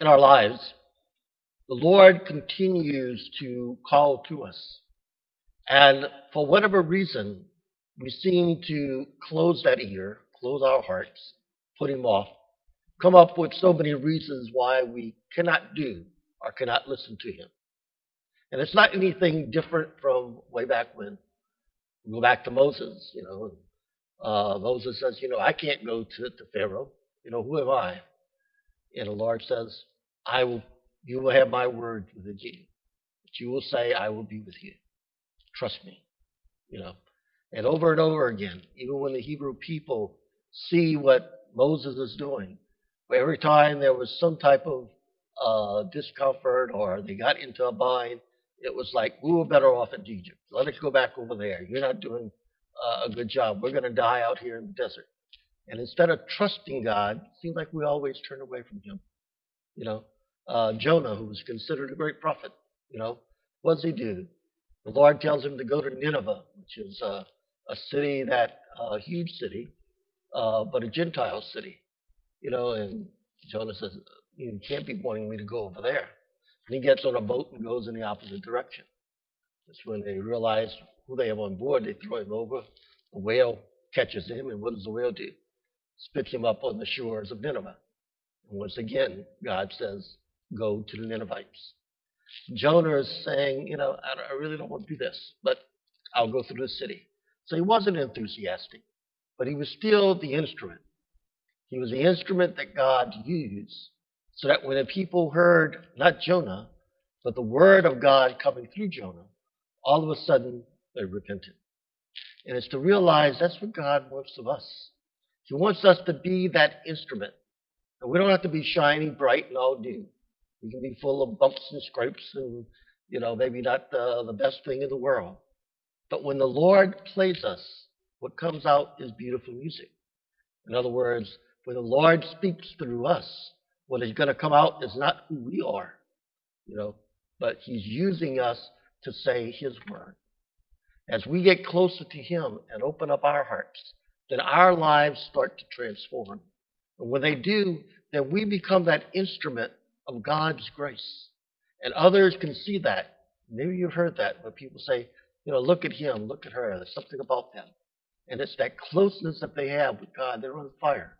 in our lives, the Lord continues to call to us. And for whatever reason, we seem to close that ear, close our hearts, put Him off, come up with so many reasons why we cannot do or cannot listen to Him. And it's not anything different from way back when. We go back to Moses, you know. Uh, Moses says, you know, I can't go to, to Pharaoh. You know, who am I? And the Lord says, I will, you will have my word with you. But you will say, I will be with you. Trust me. You know. And over and over again, even when the Hebrew people see what Moses is doing, every time there was some type of uh, discomfort or they got into a bind, it was like, we were better off in Egypt. Let us go back over there. You're not doing uh, a good job. We're going to die out here in the desert. And instead of trusting God, it seems like we always turn away from Him. You know, uh, Jonah, who was considered a great prophet, you know, what does he do? The Lord tells him to go to Nineveh, which is uh, a city that, a huge city, uh, but a Gentile city. You know, and Jonah says, You can't be wanting me to go over there. And he gets on a boat and goes in the opposite direction. That's when they realize who they have on board. They throw him over. The whale catches him, and what does the whale do? Spits him up on the shores of Nineveh. And once again, God says, Go to the Ninevites. Jonah is saying, You know, I really don't want to do this, but I'll go through the city. So he wasn't enthusiastic, but he was still the instrument. He was the instrument that God used so that when the people heard not Jonah, but the word of God coming through Jonah, all of a sudden they repented. And it's to realize that's what God wants of us. He wants us to be that instrument. And we don't have to be shiny, bright, and all new. We can be full of bumps and scrapes and, you know, maybe not the, the best thing in the world. But when the Lord plays us, what comes out is beautiful music. In other words, when the Lord speaks through us, what is going to come out is not who we are, you know, but He's using us to say His word. As we get closer to Him and open up our hearts, then our lives start to transform. And when they do, then we become that instrument of God's grace. And others can see that. Maybe you've heard that when people say, you know, look at him, look at her. There's something about them. And it's that closeness that they have with God. They're on fire.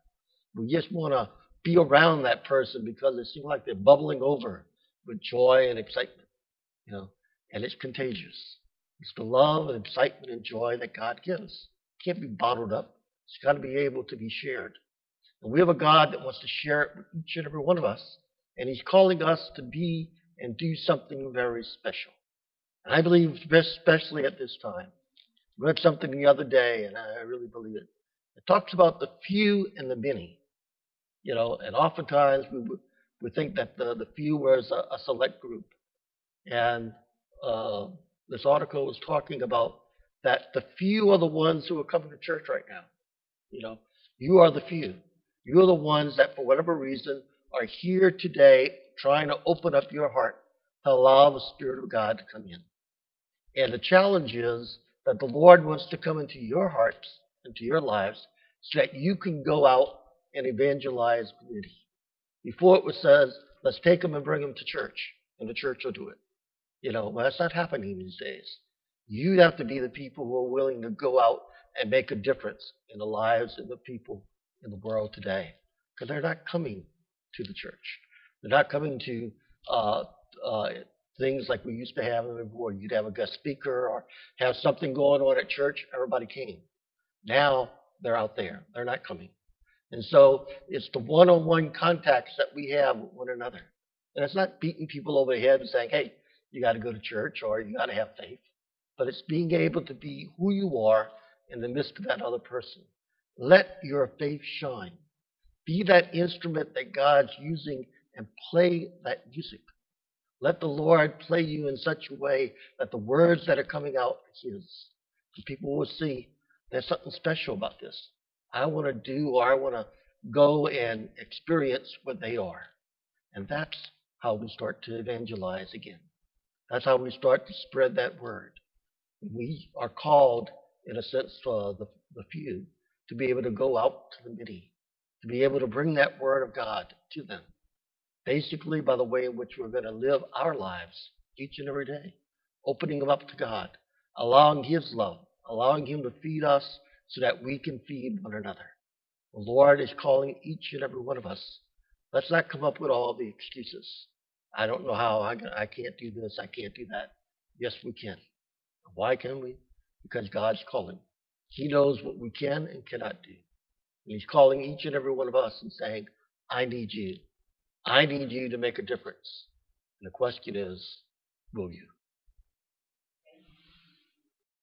We just want to be around that person because it seems like they're bubbling over with joy and excitement. You know, and it's contagious. It's the love and excitement and joy that God gives. It can't be bottled up. It's got to be able to be shared. And we have a God that wants to share it with each and every one of us. And He's calling us to be and do something very special. And I believe, especially at this time, I read something the other day, and I really believe it. It talks about the few and the many. You know, and oftentimes we we think that the, the few was a, a select group. And uh, this article was talking about that the few are the ones who are coming to church right now. You know, you are the few. You are the ones that, for whatever reason, are here today trying to open up your heart to allow the Spirit of God to come in. And the challenge is that the Lord wants to come into your hearts, into your lives, so that you can go out and evangelize community. Before it was says, let's take them and bring them to church, and the church will do it. You know, well, that's not happening these days. You have to be the people who are willing to go out and make a difference in the lives of the people in the world today. Because they're not coming to the church. They're not coming to uh, uh, things like we used to have before. You'd have a guest speaker or have something going on at church. Everybody came. Now they're out there. They're not coming. And so it's the one on one contacts that we have with one another. And it's not beating people over the head and saying, hey, you got to go to church or you got to have faith. But it's being able to be who you are in the midst of that other person. Let your faith shine. Be that instrument that God's using and play that music. Let the Lord play you in such a way that the words that are coming out are His. And people will see there's something special about this. I want to do or I want to go and experience what they are. And that's how we start to evangelize again. That's how we start to spread that word. We are called, in a sense, uh, the, the few, to be able to go out to the many, to be able to bring that word of God to them. basically by the way in which we're going to live our lives each and every day, opening them up to God, allowing His love, allowing Him to feed us so that we can feed one another. The Lord is calling each and every one of us. Let's not come up with all the excuses. I don't know how. I, I can't do this. I can't do that. Yes, we can. Why can we? Because God's calling. He knows what we can and cannot do. And He's calling each and every one of us and saying, I need you. I need you to make a difference. And the question is, will you?